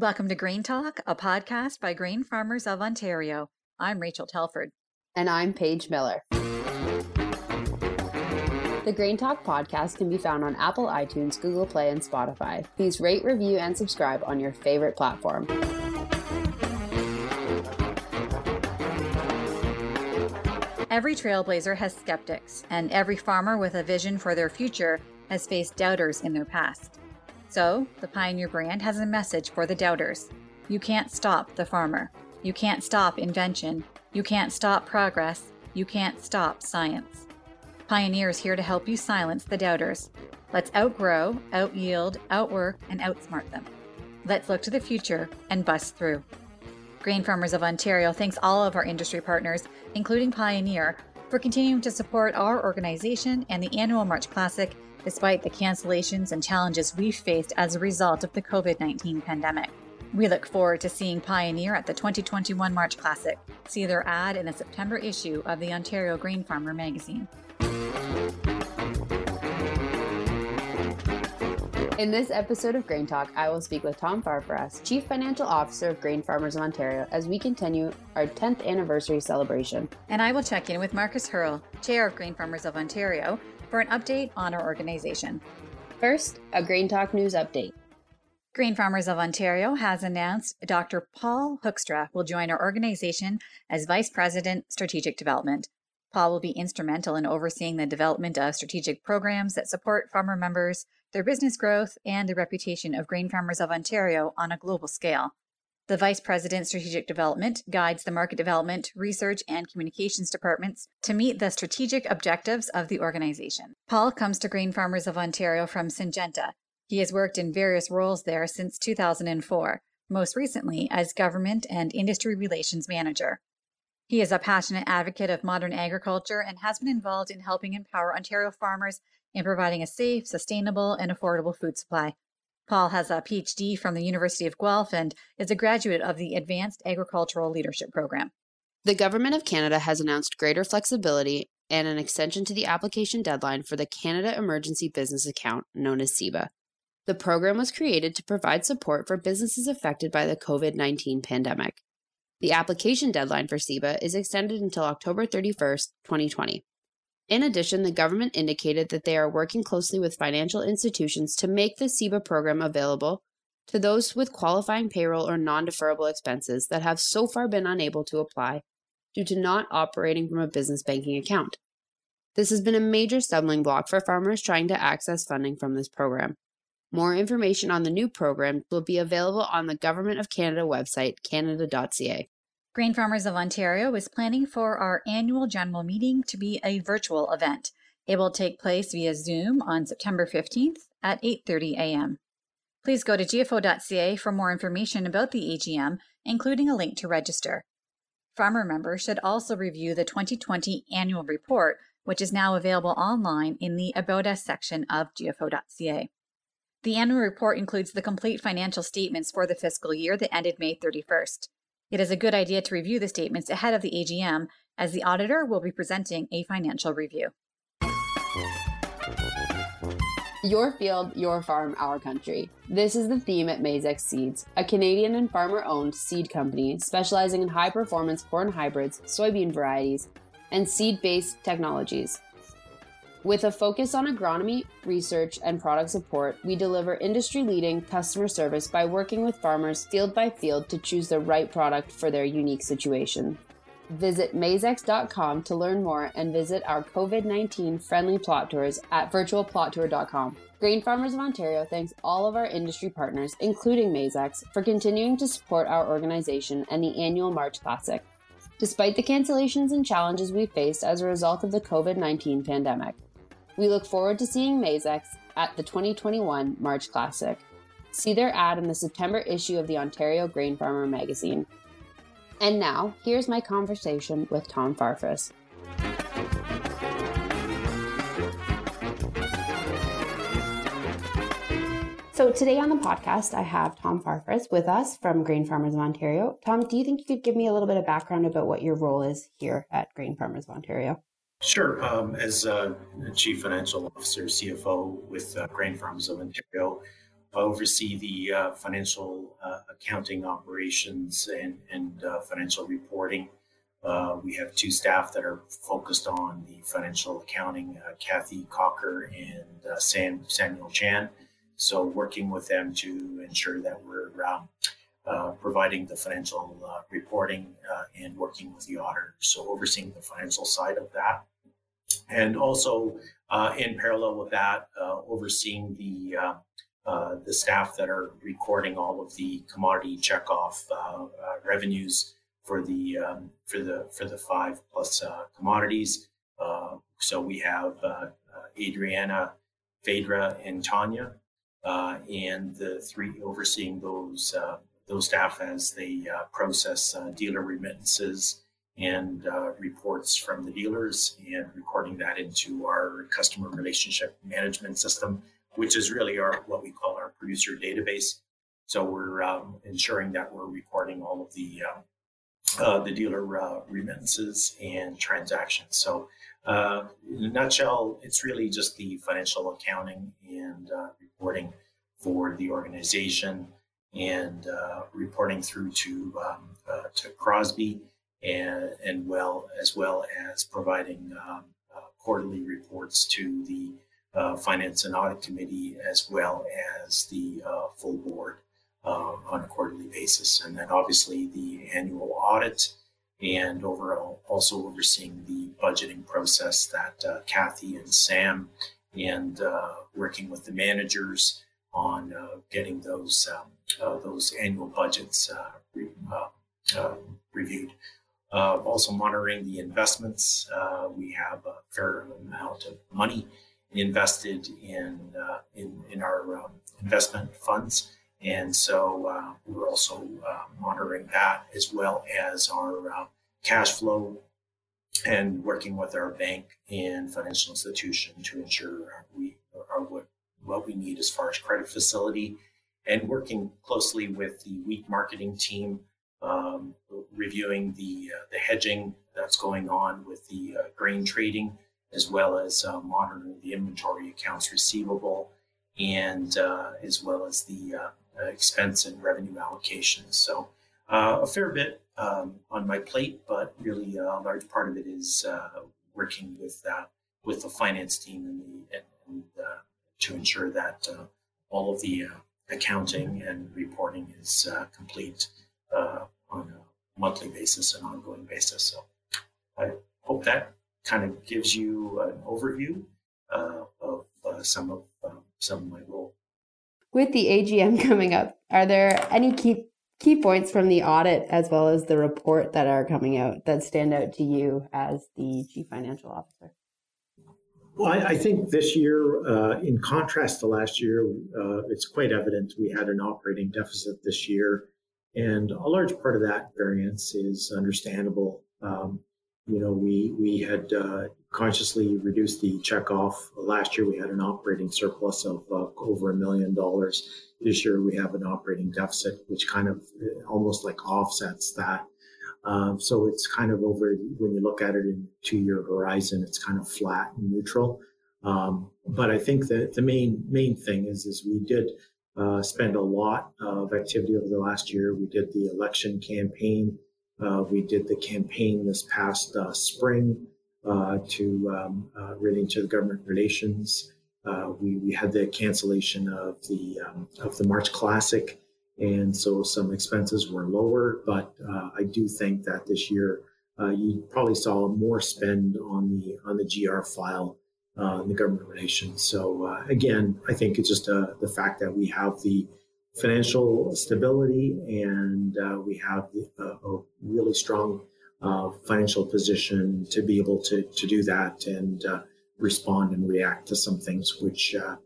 Welcome to Grain Talk, a podcast by grain farmers of Ontario. I'm Rachel Telford. And I'm Paige Miller. The Grain Talk podcast can be found on Apple iTunes, Google Play, and Spotify. Please rate, review, and subscribe on your favorite platform. Every trailblazer has skeptics, and every farmer with a vision for their future has faced doubters in their past. So, the Pioneer brand has a message for the doubters. You can't stop the farmer. You can't stop invention. You can't stop progress. You can't stop science. Pioneer is here to help you silence the doubters. Let's outgrow, outyield, outwork, and outsmart them. Let's look to the future and bust through. Grain Farmers of Ontario thanks all of our industry partners, including Pioneer, for continuing to support our organization and the annual March Classic despite the cancellations and challenges we've faced as a result of the COVID 19 pandemic. We look forward to seeing Pioneer at the 2021 March Classic. See their ad in the September issue of the Ontario Grain Farmer magazine. In this episode of Grain Talk, I will speak with Tom Farfaras, Chief Financial Officer of Grain Farmers of Ontario, as we continue our 10th anniversary celebration. And I will check in with Markus Haerle, Chair of Grain Farmers of Ontario, for an update on our organization. First, a Grain Talk news update. Grain Farmers of Ontario has announced Dr. Paul Hoekstra will join our organization as Vice President, Strategic Development. Paul will be instrumental in overseeing the development of strategic programs that support farmer members, their business growth, and the reputation of Grain farmers of Ontario on a global scale. The Vice President Strategic Development guides the market development, research, and communications departments to meet the strategic objectives of the organization. Paul comes to Grain Farmers of Ontario from Syngenta. He has worked in various roles there since 2004, most recently as Government and Industry Relations Manager. He is a passionate advocate of modern agriculture and has been involved in helping empower Ontario farmers in providing a safe, sustainable, and affordable food supply. Paul has a PhD from the University of Guelph and is a graduate of the Advanced Agricultural Leadership Program. The Government of Canada has announced greater flexibility and an extension to the application deadline for the Canada Emergency Business Account, known as CEBA. The program was created to provide support for businesses affected by the COVID 19 pandemic. The application deadline for CEBA is extended until October 31st, 2020. In addition, the government indicated that they are working closely with financial institutions to make the CEBA program available to those with qualifying payroll or non deferrable expenses that have so far been unable to apply due to not operating from a business banking account. This has been a major stumbling block for farmers trying to access funding from this program. More information on the new program will be available on the Government of Canada website, canada.ca. Grain Farmers of Ontario is planning for our annual general meeting to be a virtual event. It will take place via Zoom on September 15th at 8:30 a.m. Please go to gfo.ca for more information about the AGM, including a link to register. Farmer members should also review the 2020 annual report, which is now available online in the About Us section of gfo.ca. The annual report includes the complete financial statements for the fiscal year that ended May 31st. It is a good idea to review the statements ahead of the AGM, as the auditor will be presenting a financial review. Your field, your farm, our country. This is the theme at Maizex Seeds, a Canadian and farmer owned seed company specializing in high performance corn hybrids, soybean varieties, and seed based technologies. With a focus on agronomy, research, and product support, we deliver industry leading customer service by working with farmers field by field to choose the right product for their unique situation. Visit Maizex.com to learn more and visit our COVID 19 friendly plot tours at virtualplottour.com. Grain Farmers of Ontario thanks all of our industry partners, including Maizex, for continuing to support our organization and the annual March Classic, despite the cancellations and challenges we faced as a result of the COVID 19 pandemic. We look forward to seeing Maizex at the 2021 March Classic. See their ad in the September issue of the Ontario Grain Farmer magazine. And now, here's my conversation with Tom Farfaras. So today on the podcast, I have Tom Farfaras with us from Grain Farmers of Ontario. Tom, do you think you could give me a little bit of background about what your role is here at Grain Farmers of Ontario? Sure. Um, as uh, Chief Financial Officer, CFO with uh, Grain Farmers of Ontario, I oversee the uh, financial uh, accounting operations and, and uh, financial reporting. Uh, we have two staff that are focused on the financial accounting, uh, Kathy Cocker and uh, Sam, Samuel Chan. So working with them to ensure that we're um, providing the financial reporting and working with the auditor. So overseeing the financial side of that. And also in parallel with that, overseeing the uh, the staff that are recording all of the commodity checkoff uh, uh, revenues for the um, for the for the five plus uh, commodities. Uh, so we have Adriana, Phaedra, and Tanya, and the three overseeing those those staff as they process dealer remittances and uh, reports from the dealers and recording that into our customer relationship management system which is really our what we call our producer database. So we're um, ensuring that we're recording all of the uh, uh, the dealer uh, remittances and transactions. So uh, in a nutshell, it's really just the financial accounting and uh, reporting for the organization and uh, reporting through to um, to Crosby and and well as well as providing um, quarterly reports to the uh, Finance and Audit Committee as well as the uh, full board uh, on a quarterly basis. And then obviously the annual audit and overall also overseeing the budgeting process that uh, Kathy and Sam and uh, working with the managers on uh, getting those um, those annual budgets re- reviewed. Also monitoring the investments. we have a fair amount of money invested in uh, in, in our um, investment funds. And so uh, we're also uh, monitoring that as well as our uh, cash flow and working with our bank and financial institution to ensure we are what, what we need as far as credit facility and working closely with the wheat marketing team, um, reviewing the, uh, the hedging that's going on with the uh, grain trading as well as uh, monitoring the inventory accounts receivable and uh, as well as the uh, expense and revenue allocations. So uh, a fair bit um, on my plate, but really a large part of it is uh, working with that with the finance team and, the, and, and to ensure that all of the accounting and reporting is complete on a monthly basis and ongoing basis. So I hope that kind of gives you an overview uh, of uh, some of um, some of my role. With the AGM coming up, are there any key key points from the audit as well as the report that are coming out that stand out to you as the chief financial officer? Well, I, I think this year, uh, in contrast to last year, uh, it's quite evident we had an operating deficit this year. And a large part of that variance is understandable. Um, you know, we we had uh, consciously reduced the checkoff. Last year, we had an operating surplus of uh, over a million dollars. This year, we have an operating deficit, which kind of uh, almost like offsets that. Um, so it's kind of over when you look at it in two-year horizon, it's kind of flat and neutral. Um, but I think that the main main thing is is we did uh, spend a lot of activity over the last year. We did the election campaign. Uh, we did the campaign this past uh, spring uh, to um, uh, relating to the government relations. Uh, we, we had the cancellation of the um, of the March Classic, and so some expenses were lower. But I do think that this year you probably saw more spend on the on the GR file in the government relations. So again, I think it's just the fact that we have the financial stability, and uh, we have a, a really strong uh, financial position to be able to, to do that and uh, respond and react to some things which, uh,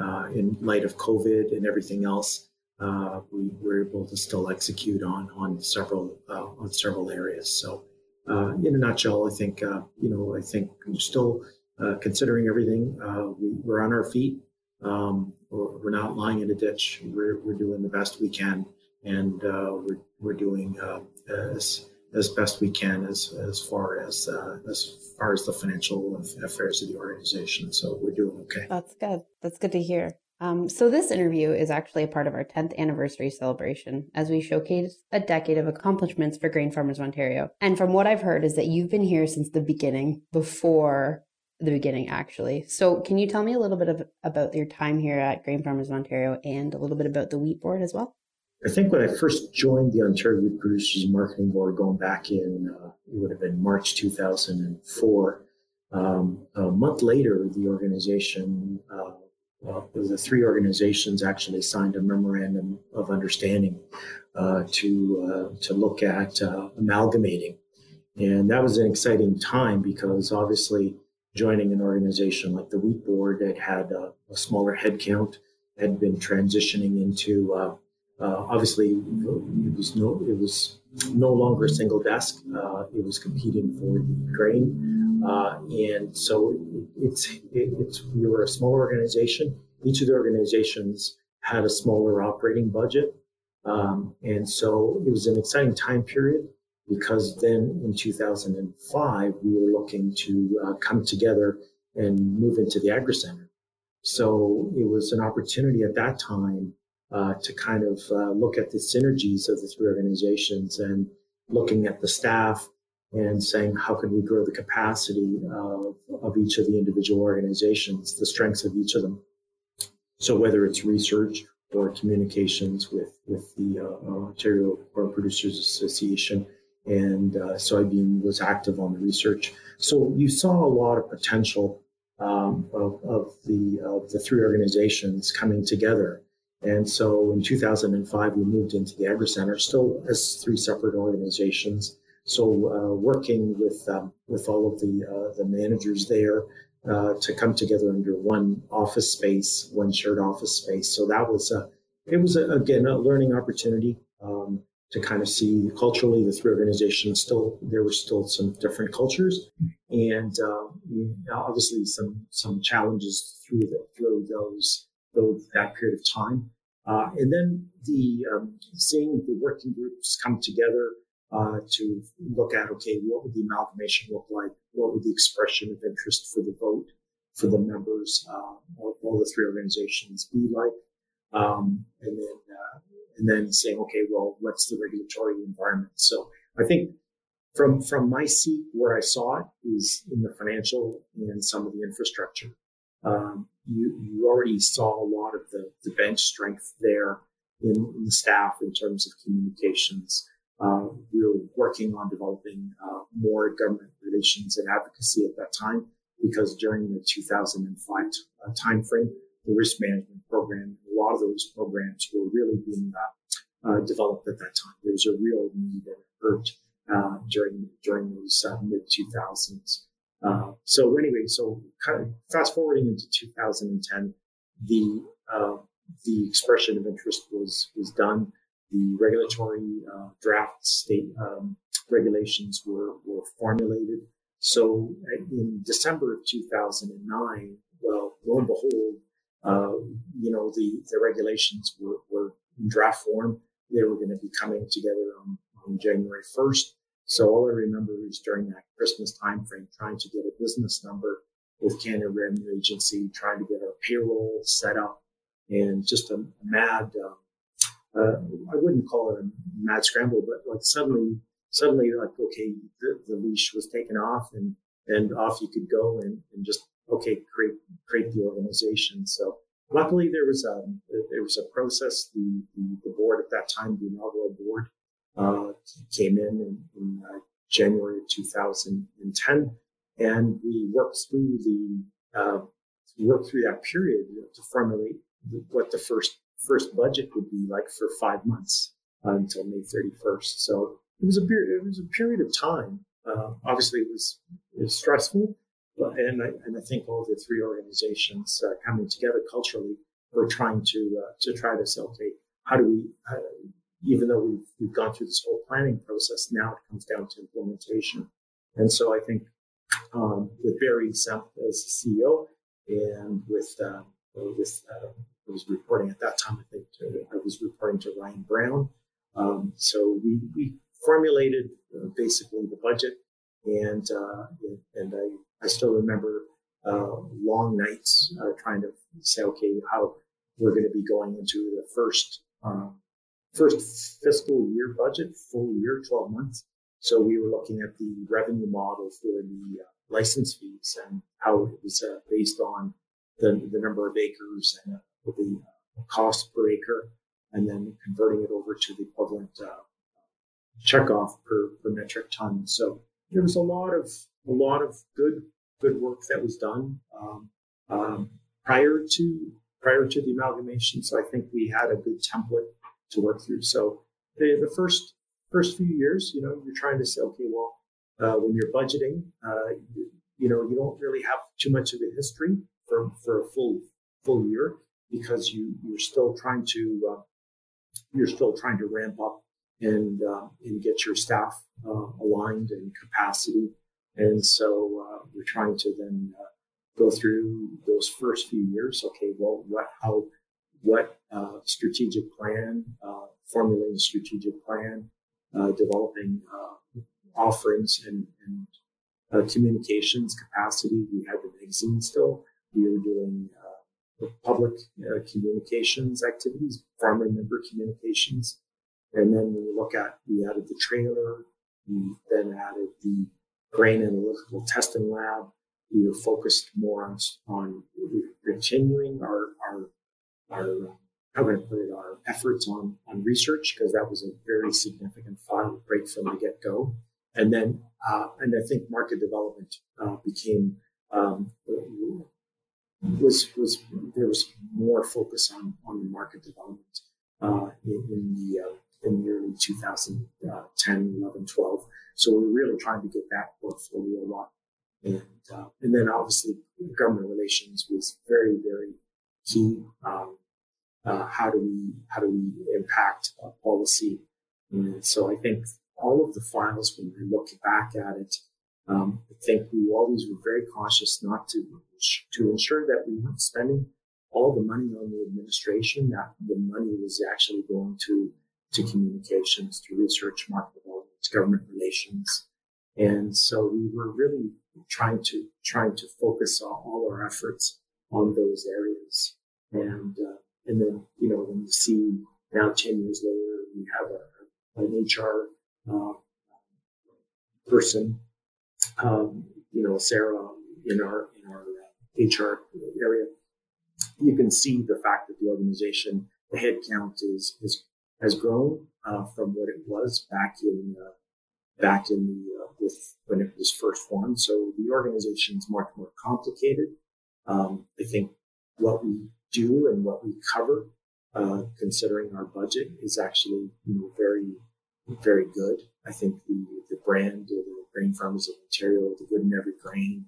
uh, in light of COVID and everything else, uh, we were able to still execute on on several on several areas. So, in a nutshell, I think you know I think still considering everything, we, we're on our feet. Um, we're not lying in a ditch. We're, we're doing the best we can, and uh, we're, we're doing uh, as as best we can as as far as uh, as far as the financial affairs of the organization. So we're doing okay. That's good. That's good to hear. Um, so, this interview is actually a part of our 10th anniversary celebration as we showcase a decade of accomplishments for grain farmers of Ontario. And from what I've heard, is that you've been here since the beginning, before the beginning, actually. So, can you tell me a little bit of, about your time here at Grain Farmers of Ontario and a little bit about the Wheat Board as well? I think when I first joined the Ontario Wheat Producers Marketing Board, going back in, uh, it would have been March 2004. Um, a month later, the organization, uh, well, the three organizations actually signed a memorandum of understanding uh, to uh, to look at uh, amalgamating, and that was an exciting time because obviously joining an organization like the Wheat Board that had a, a smaller headcount had been transitioning into uh, uh, obviously it was no it was no longer a single desk. Uh, it was competing for the grain, uh, and so it, it's it, it's we were a small organization. Each of the organizations had a smaller operating budget, um, and so it was an exciting time period because then in 2005 we were looking to uh, come together and move into the agri center. So it was an opportunity at that time uh, to kind of uh, look at the synergies of the three organizations and looking at the staff and saying how can we grow the capacity of, of each of the individual organizations, the strengths of each of them. So whether it's research or communications with with the uh, Ontario Corn Producers Association, and uh, soybean was active on the research. So you saw a lot of potential um, of, of, the of the three organizations coming together. And so in 2005, we moved into the Agri Center, still as three separate organizations. So uh, working with um, with all of the uh, the managers there uh, to come together under one office space, one shared office space. So that was a it was a, again a learning opportunity. Um, to kind of see culturally the three organizations still there were still some different cultures. And uh, obviously some some challenges through the, through those those that period of time. Uh, and then the um, seeing the working groups come together uh, to look at okay what would the amalgamation look like? What would the expression of interest for the vote for the members uh, of all the three organizations be like? Um, and then uh, and then saying, okay, well, what's the regulatory environment? So I think from from my seat where I saw it is in the financial and some of the infrastructure. Um, you you already saw a lot of the, the bench strength there in, in the staff in terms of communications. Uh, we were working on developing uh, more government relations and advocacy at that time because during the 2005 uh, timeframe, the risk management program. Lot of those programs were really being uh, uh, developed at that time. There was a real need and hurt uh, during during those uh, mid 2000s. Uh, so anyway, so kind of fast forwarding into 2010, the uh, the expression of interest was was done. The regulatory draft state um, regulations were were formulated. So in December of 2009, well, lo and behold, uh, you know, the, the regulations were, were in draft form. They were going to be coming together on, on January 1st. So all I remember is during that Christmas timeframe, trying to get a business number with Canada Revenue Agency, trying to get our payroll set up, and just a mad. Uh, uh, I wouldn't call it a mad scramble, but like suddenly, suddenly, like okay, the, the leash was taken off, and and off you could go and, and just okay, create create the organization. So luckily there was a there was a process. The the, the board at that time, the inaugural board, uh, came in in, in uh, January of 2010, and we worked through the uh, worked through that period to formulate what the first first budget would be like for five months until May 31st. So it was a period. It was a period of time. Uh, obviously, it was it was stressful, and I, and I think all the three organizations uh, coming together culturally, we're trying to uh, to try to say, okay, how do we, uh, even though we've we've gone through this whole planning process, now it comes down to implementation. And so I think um, with Barry Senft as CEO, and with uh, with uh, I was reporting at that time, I think to, I was reporting to Ryan Brown. Um, so we we formulated uh, basically the budget and uh, and I, I still remember uh, long nights uh, trying to say, okay, how we're going to be going into the first um, first fiscal year budget, full year, 12 months. So we were looking at the revenue model for the uh, license fees and how it was uh, based on the, the number of acres and uh, the cost per acre, and then converting it over to the equivalent uh, checkoff per, per metric ton. So there was a lot of a lot of good good work that was done um, um, prior to prior to the amalgamation. So I think we had a good template to work through. So the, the first first few years, you know, you're trying to say, okay, well, uh, when you're budgeting, uh, you, you, know, you don't really have too much of a history for for a full full year because you you're still trying to uh, you're still trying to ramp up and uh, and get your staff uh, aligned and capacity. And so uh, we're trying to then uh, go through those first few years. Okay, well, what how what uh, strategic plan, uh, formulating strategic plan, developing offerings and, and communications capacity. We had the magazine still. We were doing public uh, communications activities, farmer member communications. And then when you look at, we added the trailer, we then added the grain analytical testing lab. We were focused more on, on continuing our, our, our, how can I put it, our efforts on, on research, because that was a very significant file break from the get go. And then, uh, and I think market development uh, became um, was was there was more focus on on the market development uh, in, in, the uh, in the early 2010, 11, 12. So we are really trying to get that portfolio up, and uh, and then obviously government relations was very very key. Um, uh, how do we how do we impact policy? And so I think all of the files, when we look back at it, um, I think we always were very cautious not to to ensure that we weren't spending all the money on the administration. That the money was actually going to to communications, to research, market development, government relations, and so we were really trying to trying to focus all our efforts on those areas. And uh, and then you know when you see now ten years later we have a, an HR uh, person um, you know, Sarah in our in our HR area, you can see the fact that the organization, the headcount is is has grown uh, from what it was back in uh, back in the uh, with when it was first formed. So the organization is much more complicated. Um, I think what we do and what we cover, uh, considering our budget, is actually you know very very good. I think the the brand, the grain farmers of Ontario, the Good in Every Grain,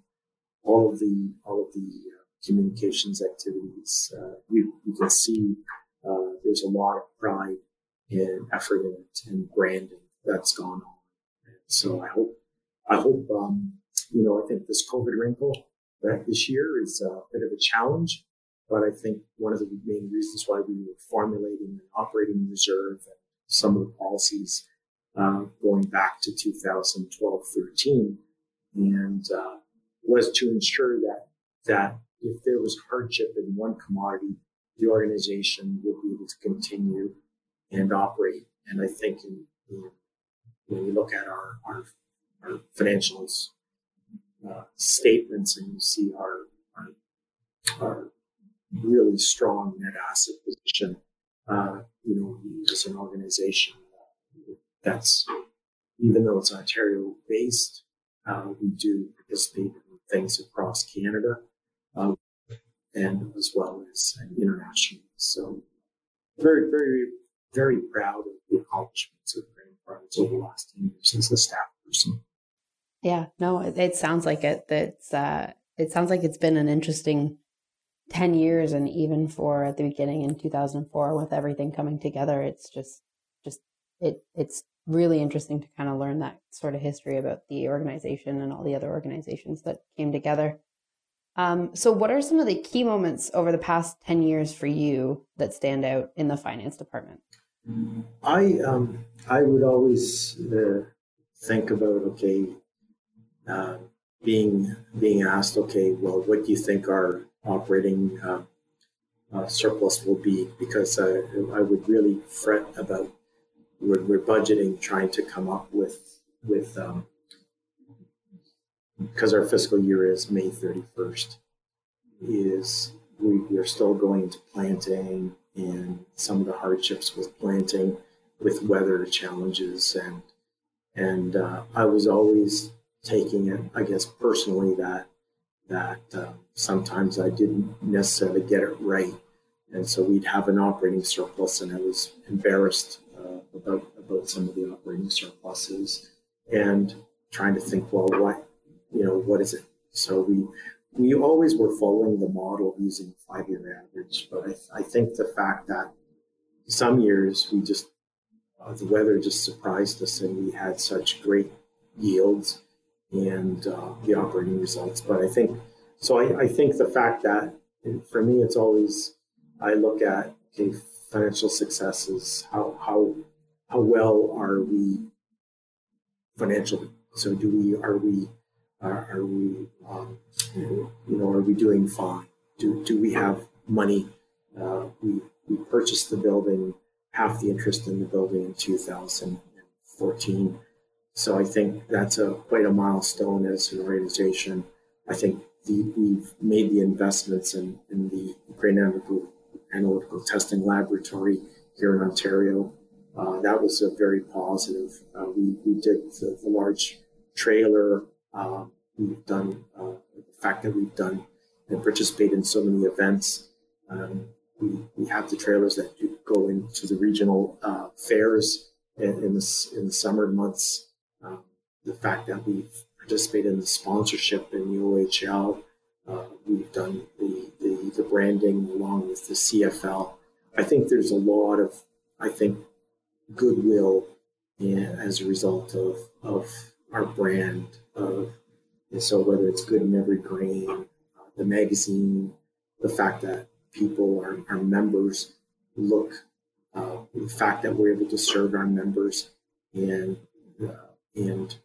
all of the all of the uh, communications activities. Uh, you, you can see there's a lot of pride and effort and branding that's gone on. And so I hope I hope um, you know I think this COVID wrinkle that this year is a bit of a challenge, but I think one of the main reasons why we were formulating an operating reserve and some of the policies uh, going back to 2012 13 and uh, was to ensure that that if there was hardship in one commodity, the organization would be able to continue and operate. And I think in, in, when you look at our, our, our financials uh, statements and you see our, our, our really strong net asset position, uh, you know, as an organization, that's even though it's Ontario based, uh, we do participate in things across Canada um, and as well as internationally. So very, very, very proud of the accomplishments of Grain Farms over the last 10 years as a staff person. Yeah, no, it, it sounds like it. That's uh, it sounds like it's been an interesting 10 years and even for at the beginning in 2004 with everything coming together it's just just it it's really interesting to kind of learn that sort of history about the organization and all the other organizations that came together. Um, so, what are some of the key moments over the past 10 years for you that stand out in the finance department? I, um, I would always uh, think about, okay, uh, being, being asked, okay, well, what do you think our operating uh, uh, surplus will be? Because uh, I would really fret about we're, we're, budgeting trying to come up with with um, because our fiscal year is May 31st is we, we are still going to planting and some of the hardships with planting with weather challenges and and uh, I was always taking it I guess personally that that uh, sometimes I didn't necessarily get it right. And so we'd have an operating surplus and I was embarrassed uh, about about some of the operating surpluses and trying to think well what you know what is it? So we we always were following the model using five year average, but I, I, think the fact that some years we just uh, the weather just surprised us and we had such great yields and uh, the operating results. But I think so. I, I think the fact that for me, it's always I look at okay, financial successes. How how how well are we financially? So do we are we are, are we, um, you know, are we doing fine? Do, do we have money? Uh, we, we purchased the building, half the interest in the building in 2014. So I think that's a quite a milestone as an organization. I think the, we've made the investments in, in the Grain Analytical, Analytical Testing Laboratory here in Ontario. Uh, that was a very positive. Uh, we, we did the, the large trailer um, we've done uh, the fact that we've done and participated in so many events. Um, we, we have the trailers that go into the regional uh, fairs in, in, the, in the summer months. Um, the fact that we've participated in the sponsorship in the OHL, uh, we've done the, the, the branding along with the CFL. I think there's a lot of, I think, goodwill as a result of, of our brand, of and so whether it's good in every grain, the magazine, the fact that people, our, our members, look, uh, the fact that we're able to serve our members and uh, and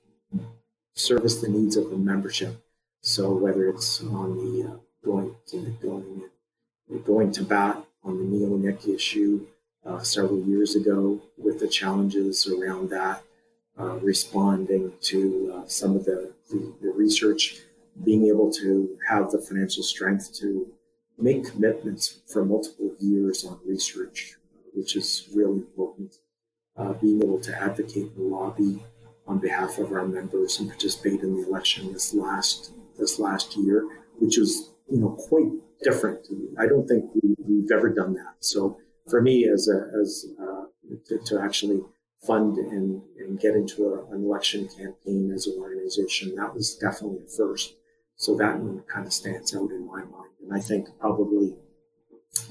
service the needs of the membership. So whether it's on the uh, going to going going to bat on the neonic issue uh, several years ago with the challenges around that, uh, responding to uh, some of the, the, the, research, being able to have the financial strength to make commitments for multiple years on research, which is really important. Uh, being able to advocate and lobby on behalf of our members and participate in the election this last this last year, which is you know quite different. I don't think we, have ever done that. So for me, as a, as uh, to, to actually fund and, and get into a, an election campaign as an organization. That was definitely a first. So that one kind of stands out in my mind. And I think probably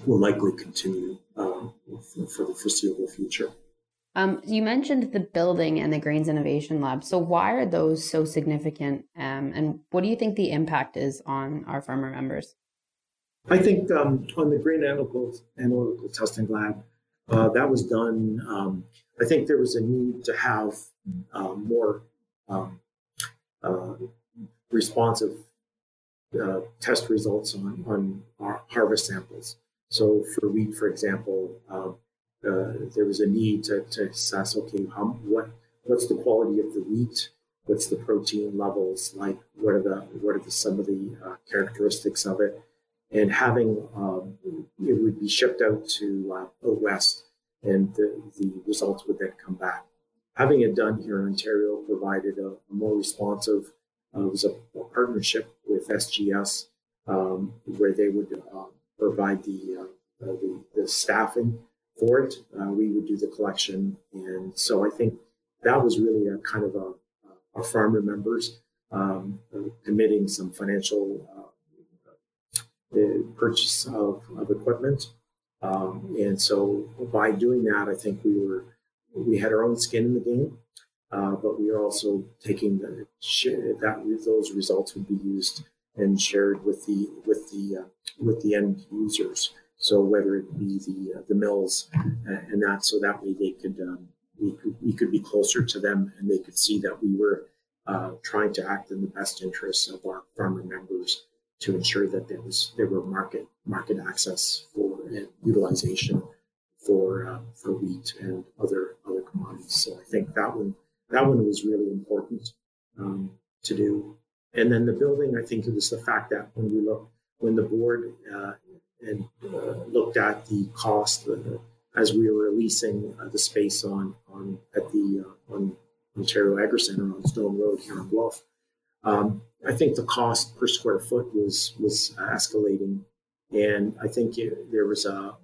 will likely continue um, for the foreseeable future. Um, you mentioned the building and the Grains Innovation Lab. So why are those so significant? Um, and what do you think the impact is on our farmer members? I think um, on the Grain Analytical, Analytical Testing Lab, uh, that was done um, I think there was a need to have uh, more um, uh, responsive uh, test results on, on our harvest samples. So for wheat, for example, um, uh, there was a need to, to assess, okay, how, what what's the quality of the wheat? What's the protein levels like? What are the what are the, some of the uh, characteristics of it? And having um, it would be shipped out to uh, West and the, the results would then come back. Having it done here in Ontario provided a, a more responsive, uh, it was a, a, partnership with SGS um, where they would uh, provide the, uh, uh, the, the, staffing for it. Uh, we would do the collection. And so I think that was really a kind of a, our farmer members um, committing some financial uh, purchase of, of equipment. Um, and so by doing that, I think we were we had our own skin in the game, uh, but we are also taking the that those results would be used and shared with the with the uh, with the end users. So whether it be the uh, the mills and that, so that way they could um, we could we could be closer to them and they could see that we were uh, trying to act in the best interests of our farmer members to ensure that there was there were market market access for utilization for uh, for wheat and other other commodities. So I think that one that one was really important um, to do. And then the building, I think it was the fact that when we look when the board uh, and uh, looked at the cost as we were leasing uh, the space on on at the uh, on Ontario Agri Center on Stone Road here in Guelph. Um, I think the cost per square foot was was escalating, and I think it, there was a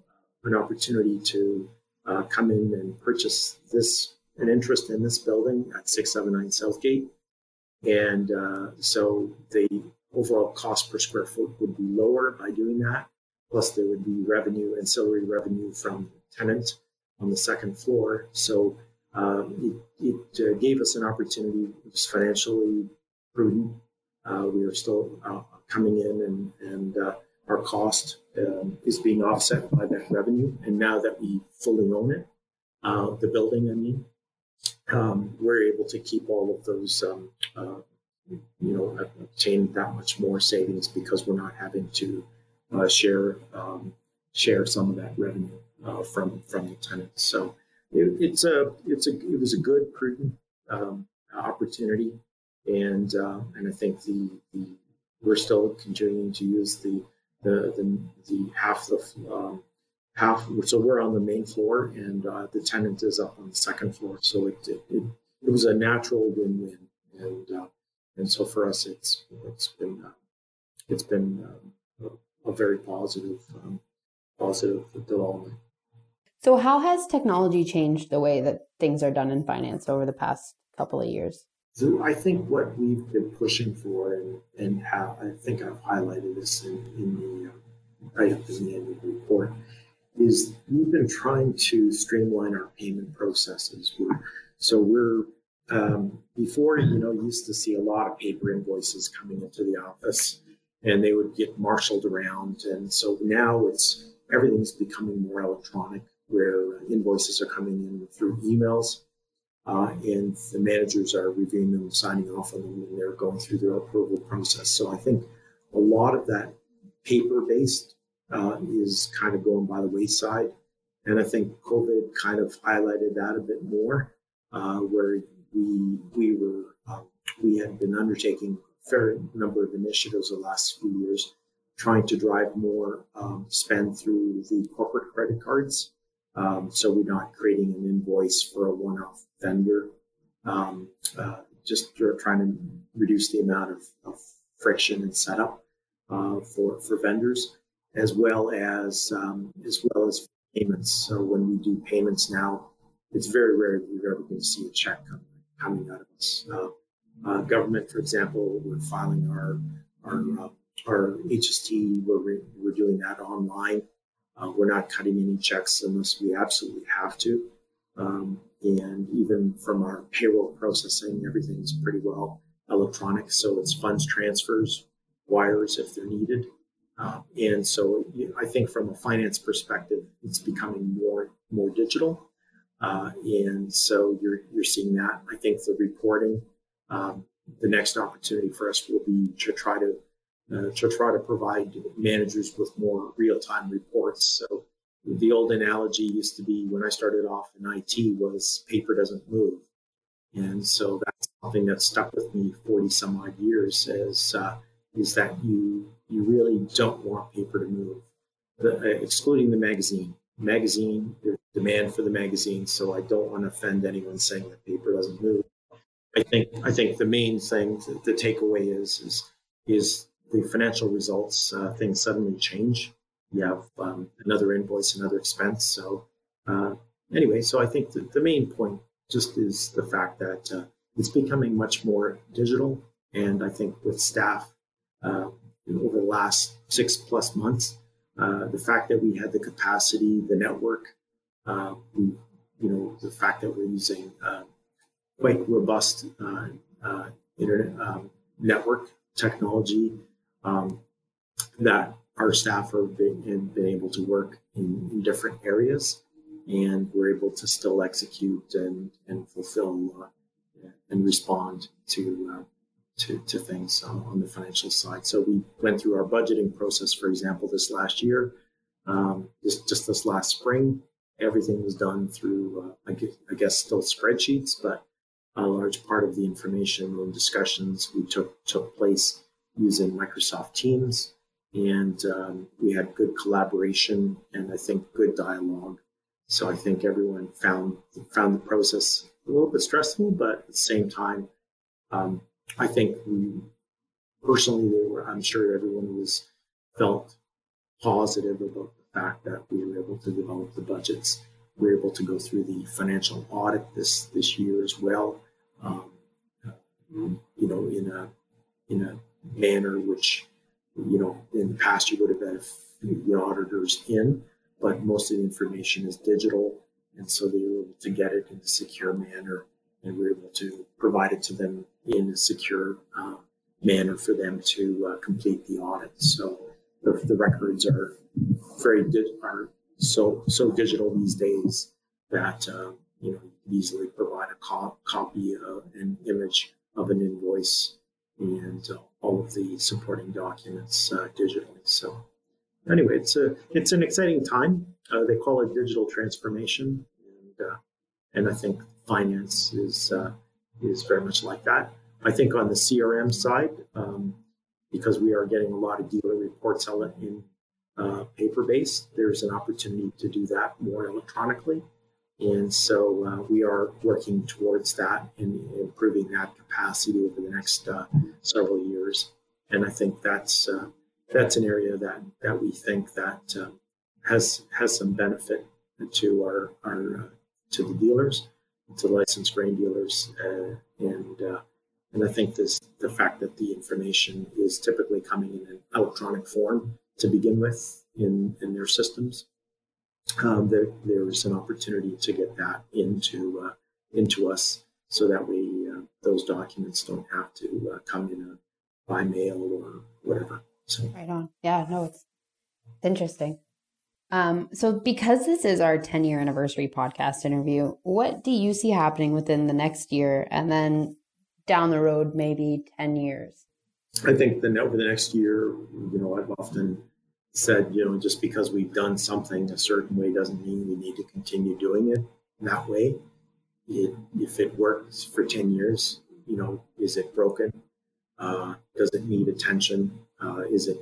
an opportunity to uh, come in and purchase this an interest in this building at 679 Southgate. And uh, so the overall cost per square foot would be lower by doing that. Plus, there would be revenue, ancillary revenue from tenant on the second floor. So um, it, it uh, gave us an opportunity. It was financially prudent. Uh, we are still uh, coming in, and, and uh, our cost um, is being offset by that revenue. And now that we fully own it, uh, the building, I mean, um, we're able to keep all of those, um, uh, you know, obtain that much more savings because we're not having to share um, share some of that revenue from from the tenants. So it, it's a it's a it was a good prudent um, opportunity, and uh, and I think the the we're still continuing to use the the the, the half the um, half. So we're on the main floor, and uh, the tenant is up on the second floor. So it it, it, it was a natural win-win, and uh, and so for us, it's it's been uh, it's been um, a, a, very positive um, positive development. So, how has technology changed the way that things are done in finance over the past couple of years? So I think what we've been pushing for, and, and how I think I've highlighted this in, in the uh, write-up in the annual report, is we've been trying to streamline our payment processes. So we're um, before, you know, used to see a lot of paper invoices coming into the office, and they would get marshaled around, and so now it's everything's becoming more electronic, where invoices are coming in through emails uh, and the managers are reviewing them, signing off on them, and they're going through their approval process. So I think a lot of that paper based uh, is kind of going by the wayside. And I think COVID kind of highlighted that a bit more, uh, where we we were um, we had been undertaking a fair number of initiatives the last few years, trying to drive more um, spend through the corporate credit cards. Um, so we're not creating an invoice for a one-off vendor. Um, uh, just trying to reduce the amount of, of friction and setup uh, for for vendors, as well as um, as well as payments. So when we do payments now, it's very rare that you're ever going to see a check coming coming out of us. Uh, uh, government, for example, we're filing our our uh, our HST. We're we're doing that online. Uh, we're not cutting any checks unless we absolutely have to. Um, and even from our payroll processing, everything's pretty well electronic. So it's funds transfers, wires if they're needed. Uh, and so I think from a finance perspective, it's becoming more more digital. Uh, and so you're you're seeing that. I think the reporting, um, the next opportunity for us will be to try to uh, to try to provide managers with more real time reports. So the old analogy used to be when I started off in IT was paper doesn't move. And so that's something that stuck with me 40 some odd years is, uh, is that you, you really don't want paper to move, the, uh, excluding the magazine. Magazine, there's demand for the magazine, so I don't want to offend anyone saying that paper doesn't move. I think I think the main thing, the takeaway is is is the financial results. Uh, things suddenly change, you have um, another invoice, another expense. So uh, anyway, so I think the, main point just is the fact that uh, it's becoming much more digital. And I think with staff uh, over the last six plus months, uh, the fact that we had the capacity, the network, uh, we, you know, the fact that we're using quite robust internet um, network technology um, that our staff have been, been able to work in, in, different areas and we're able to still execute and, and fulfill uh, and respond to, uh, to, to things on the financial side. So we went through our budgeting process, for example, this last year. Um, just, just this last spring, everything was done through, uh, I, guess, I guess, still spreadsheets, but a large part of the information and discussions we took took place using Microsoft Teams, and um, we had good collaboration and I think good dialogue. So I think everyone found found the process a little bit stressful, but at the same time, um, I think we personally, were, I'm sure everyone was felt positive about the fact that we were able to develop the budgets. We were able to go through the financial audit this this year as well. Um, you know, in a in a manner which you know in the past you would have had the auditors in, but most of the information is digital, and so they were able to get it in a secure manner, and we were able to provide it to them in a secure uh, manner for them to uh, complete the audit. So the, the records are very are so so digital these days that uh, you know you easily provide a co- copy of an image of an invoice and uh, all of the supporting documents uh, digitally. So anyway, it's a it's an exciting time. Uh, they call it digital transformation, and uh, and I think finance is uh, is very much like that. I think on the CRM side, um, because we are getting a lot of dealer reports out in uh, paper based, there's an opportunity to do that more electronically. And so uh, we are working towards that and improving that capacity over the next uh, several years. And I think that's uh, that's an area that that we think that uh, has has some benefit to our our uh, to the dealers, to licensed grain dealers, uh, and and I think this the fact that the information is typically coming in an electronic form to begin with in in their systems um, there, there's an opportunity to get that into uh, into us so that we uh, those documents don't have to uh, come in a, by mail or whatever. So right on. Yeah, no, it's, it's interesting. Um, so because this is our 10 year anniversary podcast interview, what do you see happening within the next year and then down the road, maybe 10 years? I think then over the next year, you know, I've often said, you know, just because we've done something a certain way doesn't mean we need to continue doing it that way. It, if it works for 10 years, you know, is it broken? Uh, does it need attention? Uh, is it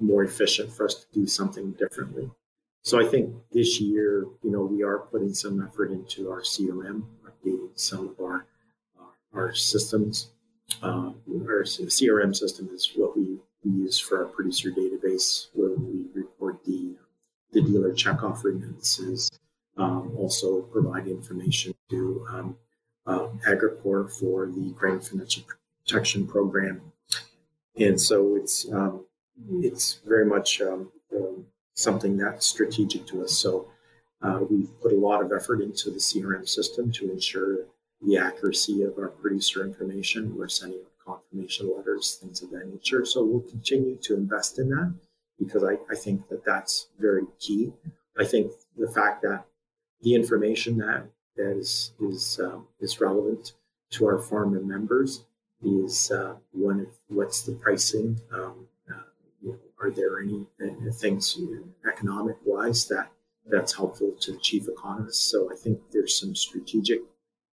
more efficient for us to do something differently? So I think this year, you know, we are putting some effort into our CRM, updating some of our our systems. Uh, our CRM system is what we we use for our producer database where we report the, the dealer checkoff remittances. Um, also provide information to um, uh, Agricorp for the Grain Financial Protection Program. And so it's um, it's very much um, um, something that's strategic to us. So uh, we've put a lot of effort into the CRM system to ensure the accuracy of our producer information. We're sending confirmation letters, things of that nature. So we'll continue to invest in that because I, I think that that's very key. I think the fact that the information that, that is is um, is relevant to our farmer members is uh, one of what's the pricing. Um, uh, you know, are there any uh, things economic wise that that's helpful to the chief economist? So I think there's some strategic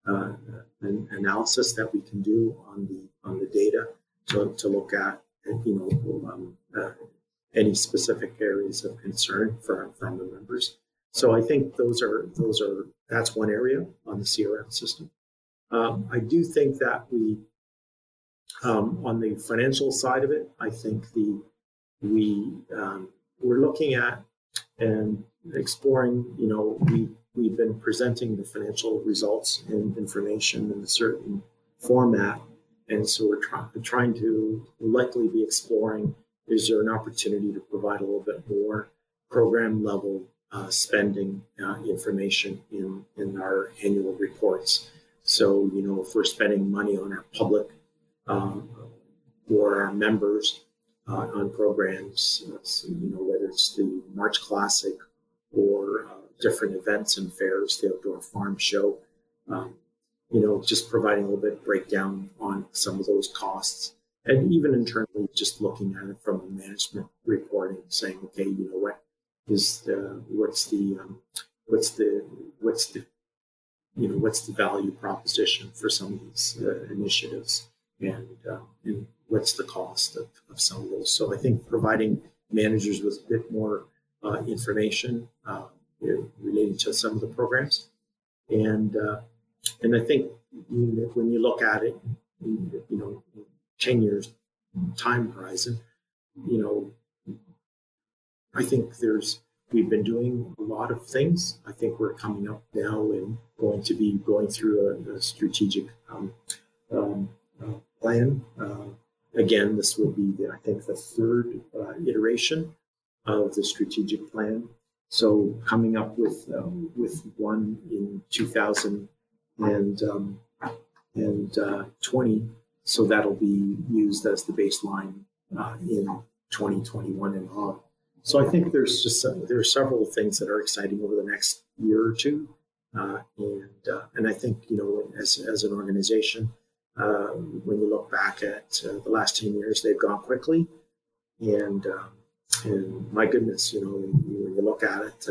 uh, an analysis that we can do on the on the data to, to look at you know um, uh, any specific areas of concern for from the members. So I think those are those are that's one area on the CRM system. Um, I do think that we um, on the financial side of it, I think the we um, we're looking at and exploring. You know, we we've been presenting the financial results and information in a certain format. And so we're try- trying to likely be exploring is there an opportunity to provide a little bit more program level uh, spending uh, information in, in our annual reports. So, you know, if we're spending money on our public um, or our members uh, on programs, so, you know, whether it's the March Classic or uh, different events and fairs, the outdoor farm show. Um, you know, just providing a little bit of breakdown on some of those costs. And even internally, just looking at it from a management reporting, saying, okay, you know what, is the, what's the um, what's the what's the you know what's the value proposition for some of these uh, initiatives? And, uh, and what's the cost of, of some of those? So i think providing managers with a bit more uh, information uh, relating to some of the programs. And uh, and i think when you look at it you know 10 years time horizon you know i think there's we've been doing a lot of things. I think we're coming up now and going to be going through a, a strategic um, um, uh, plan. Uh, again, this will be, the, I think, the third uh, iteration of the strategic plan. So coming up with um, with one in 2000 and um, and uh, 20, so that'll be used as the baseline uh, in 2021 and on. So I think there's just there are several things that are exciting over the next year or two, uh, and uh, and I think you know as as an organization, uh, when you look back at uh, the last ten years, they've gone quickly, and um, and my goodness, you know when you look at it,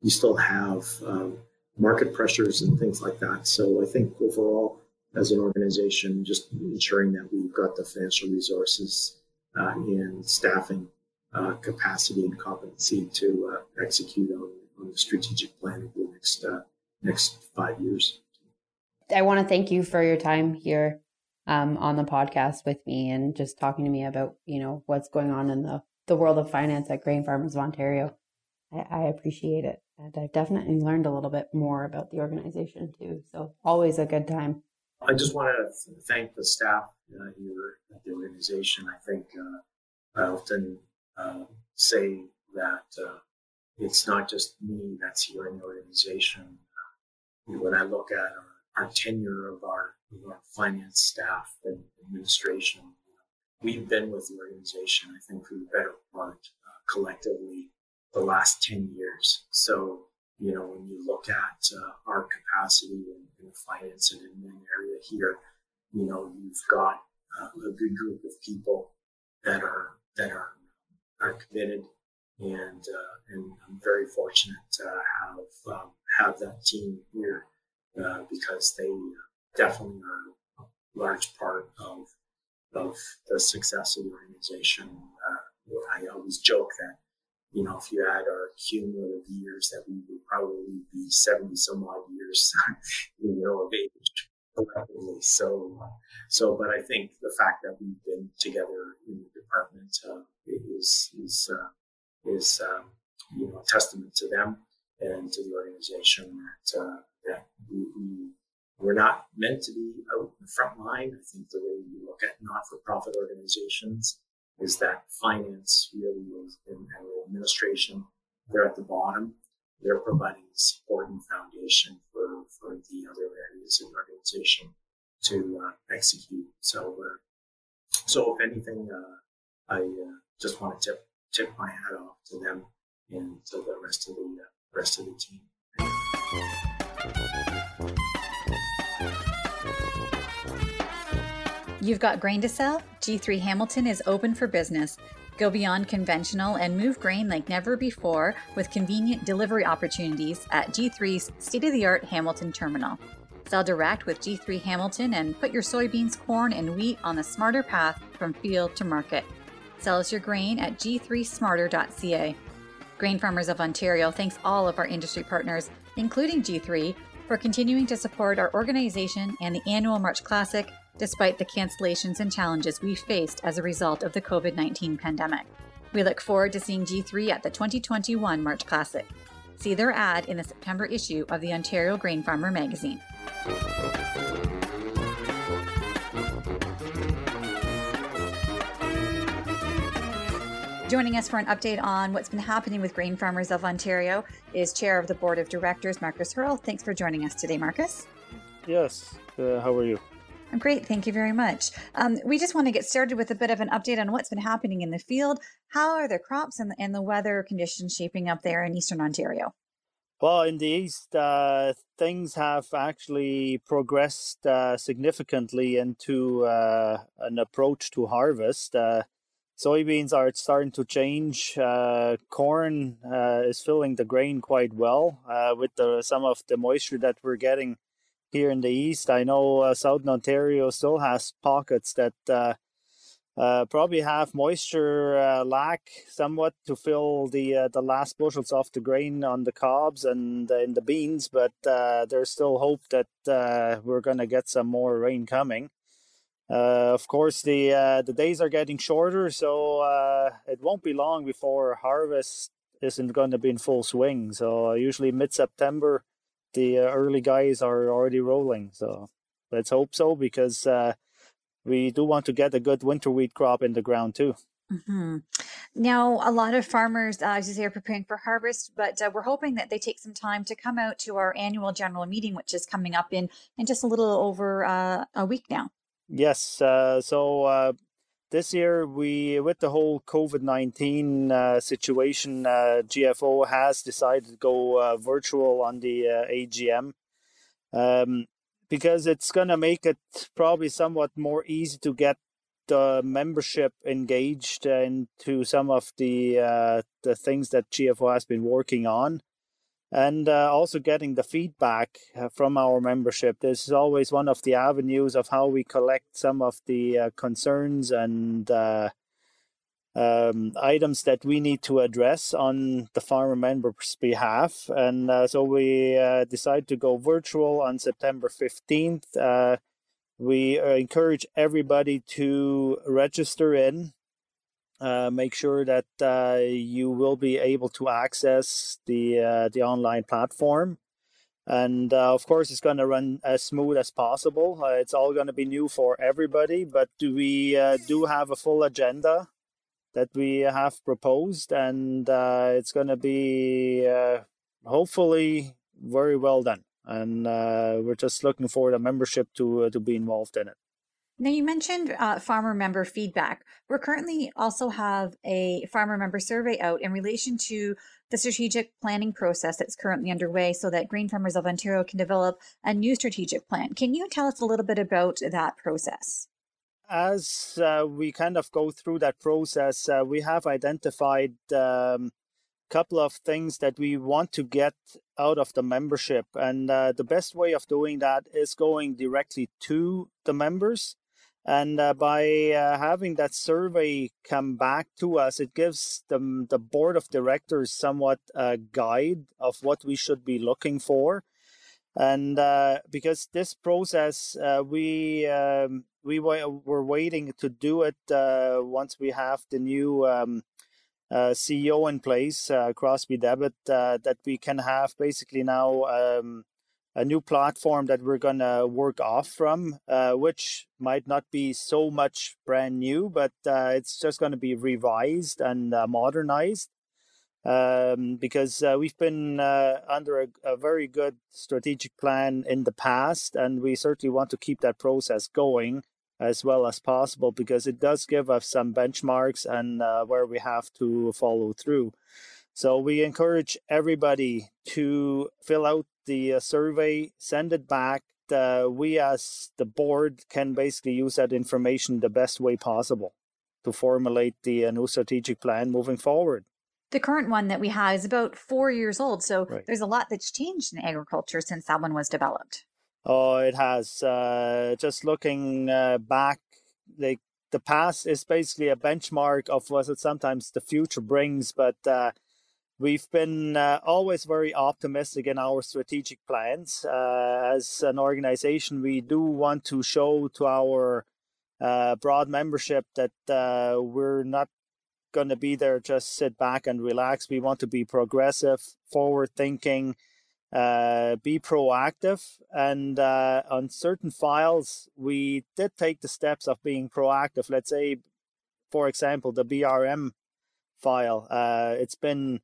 you still have um, market pressures and things like that. So I think overall, as an organization, just ensuring that we've got the financial resources and staffing uh, capacity and competency to uh, execute on, on the strategic plan over the next uh, next five years. I want to thank you for your time here um, on the podcast with me and just talking to me about you know what's going on in the the world of finance at Grain Farmers of Ontario. I, I appreciate it, and I've definitely learned a little bit more about the organization too. So always a good time. I just want to thank the staff uh, here at the organization. I think uh, I often uh, say that uh, it's not just me that's here in the organization. When I look at our, our tenure of our, of our, finance staff and administration, we've been with the organization, I think, for the better part uh, collectively the last 10 years. So, you know, when you look at uh, our capacity in, in, finance and admin area here, you know, you've got uh, a good group of people that are that are are committed, and uh, and I'm very fortunate to have um, have that team here uh, because they definitely are a large part of of the success of the organization. Uh, I always joke that you know if you add our cumulative years, that we would probably be seventy some odd years, you know, of age. So, so, but I think the fact that we've been together in the department uh, is is uh, is um, you know a testament to them and to the organization that uh, that we, we we're not meant to be out in the front line. I think the way you look at not-for-profit organizations is that finance really is and administration they're at the bottom they're providing the support and foundation for, for the other areas of the organization to uh, execute. So, uh, so if anything, uh, I uh, just want to tip tip my hat off to them and to the rest of the uh, rest of the team. You've got grain to sell? G3 Hamilton is open for business. Go beyond conventional and move grain like never before with convenient delivery opportunities at G3's state of the art Hamilton terminal. Sell direct with G3 Hamilton and put your soybeans, corn, and wheat on the smarter path from field to market. Sell us your grain at g3smarter.ca. Grain Farmers of Ontario thanks all of our industry partners, including G3, for continuing to support our organization and the annual March Classic despite the cancellations and challenges we faced as a result of the COVID 19 pandemic. We look forward to seeing G3 at the 2021 March Classic. See their ad in the September issue of the Ontario Grain Farmer magazine. Joining us for an update on what's been happening with grain farmers of Ontario is Chair of the Board of Directors, Markus Haerle. Thanks for joining us today, Markus. Yes. Uh, how are you? Great. Thank you very much. Um, we just want to get started with a bit of an update on what's been happening in the field. How are the crops and the, and the weather conditions shaping up there in Eastern Ontario? Well, in the east, uh, things have actually progressed uh, significantly into uh, an approach to harvest. Uh, soybeans are starting to change. Uh, corn uh, is filling the grain quite well with the some of the moisture that we're getting here in the east. I know uh, Southern Ontario still has pockets that uh, uh, probably have moisture lack somewhat to fill the the last bushels off the grain on the cobs and in the beans, but there's still hope that we're going to get some more rain coming. Uh, of course, the uh, the days are getting shorter, so uh, it won't be long before harvest isn't going to be in full swing. So usually mid September, the early guys are already rolling. So let's hope so because we do want to get a good winter wheat crop in the ground too. Mm-hmm. Now, a lot of farmers, uh, as you say, are preparing for harvest, but uh, we're hoping that they take some time to come out to our annual general meeting, which is coming up in in just a little over uh, a week now. Yes. Uh, so uh, this year, we with the whole COVID nineteen uh, situation, uh, GFO has decided to go uh, virtual on the uh, AGM um, because it's going to make it probably somewhat more easy to get the membership engaged into some of the the things that GFO has been working on and uh, also getting the feedback uh, from our membership. This is always one of the avenues of how we collect some of the uh, concerns and uh, um, items that we need to address on the farmer members' behalf. And uh, so we uh, decided to go virtual on September 15th. we encourage everybody to register in uh, make sure that uh, you will be able to access the uh, the online platform. And uh, of course it's going to run as smooth as possible. Uh, it's all going to be new for everybody but we do have a full agenda that we have proposed? And it's going to be hopefully very well done. And we're just looking for the membership to to be involved in it now, you mentioned uh, farmer member feedback. We're currently also have a farmer member survey out in relation to the strategic planning process that's currently underway so that Grain Farmers of Ontario can develop a new strategic plan. Can you tell us a little bit about that process? As uh, we kind of go through that process, uh, we have identified a um, couple of things that we want to get out of the membership. And uh, the best way of doing that is going directly to the members and uh, by uh, having that survey come back to us, it gives the, the board of directors somewhat a guide of what we should be looking for. And uh, because this process, uh, we um, we were waiting to do it uh, once we have the new um, uh, CEO in place, Crosby Devitt, that we can have basically now um, a new platform that we're going to work off from, uh, which might not be so much brand new, but uh, it's just going to be revised and uh, modernized. Um, because uh, we've been uh, under a, a, very good strategic plan in the past, and we certainly want to keep that process going as well as possible because it does give us some benchmarks and uh, where we have to follow through. So we encourage everybody to fill out the uh, survey, send it back. Uh, we as the board can basically use that information the best way possible to formulate the uh, new strategic plan moving forward. The current one that we have is about four years old, so right. there's a lot that's changed in agriculture since that one was developed. Oh, it has. Uh, just looking uh, back, like the past is basically a benchmark of what sometimes the future brings, but uh, We've been uh, always very optimistic in our strategic plans. Uh, as an organization, we do want to show to our uh, broad membership that uh, we're not going to be there just sit back and relax. We want to be progressive, forward thinking, uh, be proactive. And uh, on certain files, we did take the steps of being proactive. Let's say, for example, the BRM file. it's been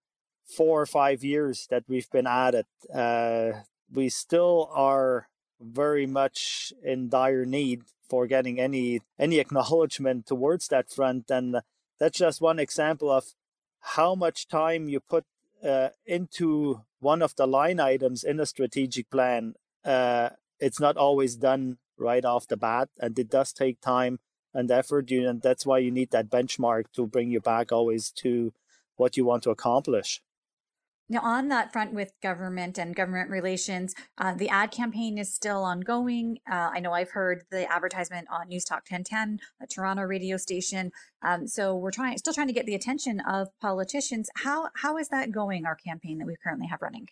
four or five years that we've been at it, uh, we still are very much in dire need for getting any any acknowledgement towards that front and that's just one example of how much time you put uh, into one of the line items in a strategic plan uh, it's not always done right off the bat and it does take time and effort. You, and that's why you need that benchmark to bring you back always to what you want to accomplish. Now, on that front with government and government relations, uh, the ad campaign is still ongoing. Uh, I know I've heard the advertisement on News Talk 1010, a Toronto radio station. Um, so we're trying, still trying to get the attention of politicians. How how is that going? Our campaign that we currently have running.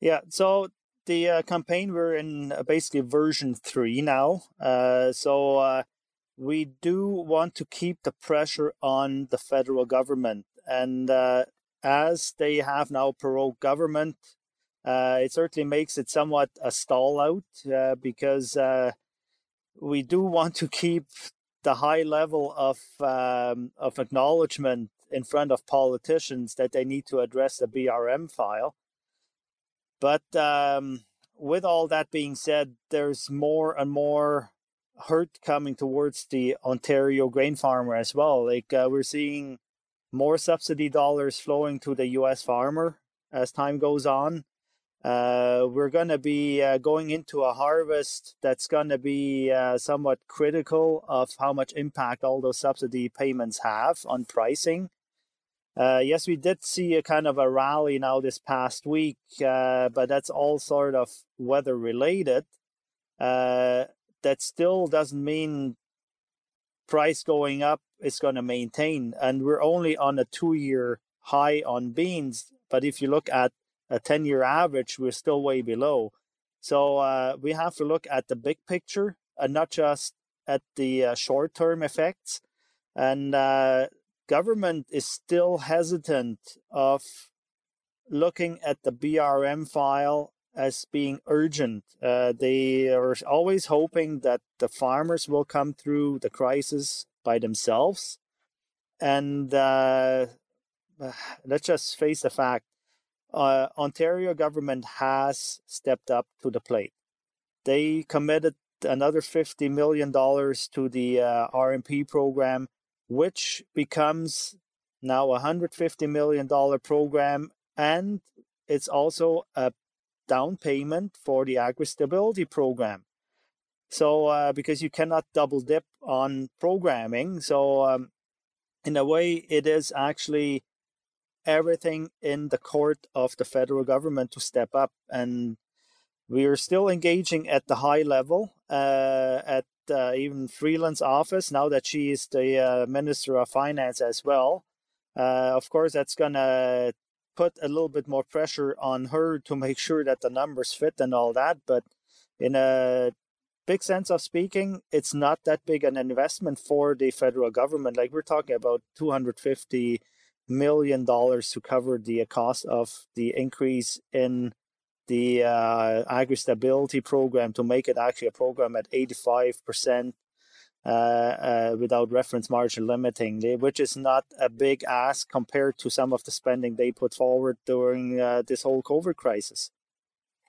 Yeah, so the uh, campaign we're in uh, basically version three now. Uh, so uh, we do want to keep the pressure on the federal government and as they have now prorogued government, uh, it certainly makes it somewhat a stall out uh, because uh, we do want to keep the high level of um, of acknowledgement in front of politicians that they need to address the BRM file. But um, with all that being said, there's more and more hurt coming towards the Ontario grain farmer as well. Like uh, we're seeing more subsidy dollars flowing to the US farmer as time goes on. Uh, we're going to be uh, going into a harvest that's going to be uh, somewhat critical of how much impact all those subsidy payments have on pricing. Uh, yes, we did see a kind of a rally now this past week, uh, but that's all sort of weather related. Uh, that still doesn't mean price going up is going to maintain. And we're only on a two year high on beans. But if you look at a 10 year average, we're still way below. So uh, we have to look at the big picture and not just at the uh, short term effects. And uh, government is still hesitant of looking at the BRM file as being urgent. Uh, they are always hoping that the farmers will come through the crisis by themselves. And uh, let's just face the fact uh, Ontario government has stepped up to the plate. They committed another $50 million to the uh, RMP program, which becomes now a $150 million program. And it's also a down payment for the agri stability program. So, uh, because you cannot double dip on programming. So, um, in a way, it is actually everything in the court of the federal government to step up. And we are still engaging at the high level, uh, at uh, even Freeland's office, now that she is the uh, Minister of Finance as well. Uh, of course, that's going to put a little bit more pressure on her to make sure that the numbers fit and all that. But in a big sense of speaking, it's not that big an investment for the federal government. Like we're talking about 250 million dollars to cover the cost of the increase in the uh, agri stability program to make it actually a program at 85 percent without reference margin limiting, which is not a big ask compared to some of the spending they put forward during uh, this whole COVID crisis.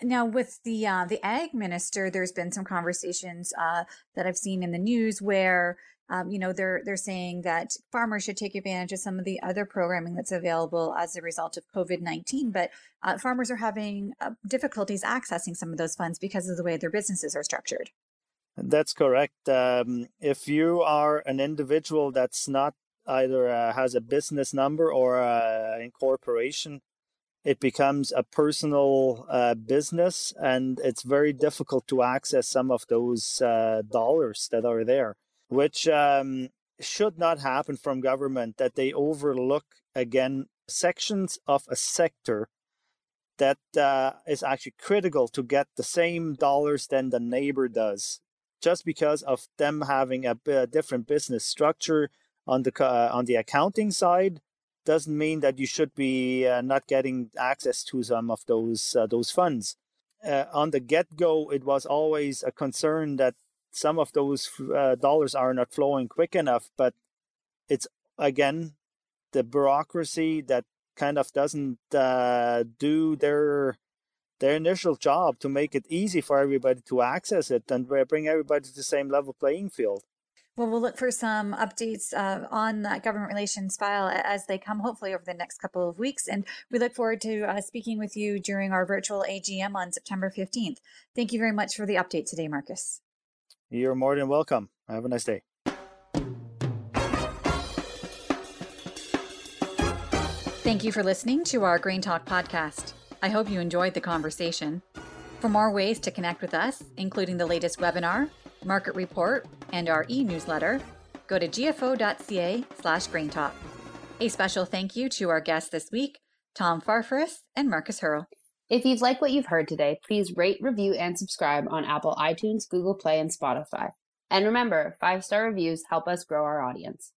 Now, with the uh, the ag minister, there's been some conversations uh, that I've seen in the news where um, you know they're they're saying that farmers should take advantage of some of the other programming that's available as a result of COVID nineteen, but uh, farmers are having difficulties accessing some of those funds because of the way their businesses are structured. That's correct. Um, if you are an individual that's not either uh, has a business number or a incorporation, it becomes a personal uh, business and it's very difficult to access some of those uh, dollars that are there, which um, should not happen from government that they overlook again sections of a sector that uh, is actually critical to get the same dollars than the neighbor does just because of them having a, a different business structure on the uh, on the accounting side doesn't mean that you should be uh, not getting access to some of those uh, those funds. Uh, on the get go, it was always a concern that some of those uh, dollars are not flowing quick enough. But it's again the bureaucracy that kind of doesn't uh, do their their initial job to make it easy for everybody to access it and bring everybody to the same level playing field. Well, we'll look for some updates uh, on that government relations file as they come, hopefully, over the next couple of weeks. And we look forward to uh, speaking with you during our virtual AGM on September 15th. Thank you very much for the update today, Markus. You're more than welcome. Have a nice day. Thank you for listening to our GrainTALK podcast. I hope you enjoyed the conversation. For more ways to connect with us, including the latest webinar, market report, and our e-newsletter, go to gfo.ca slash graintalk. A special thank you to our guests this week, Tom Farfaras and Markus Haerle. If you've liked what you've heard today, please rate, review, and subscribe on Apple iTunes, Google Play, and Spotify. And remember, five star reviews help us grow our audience.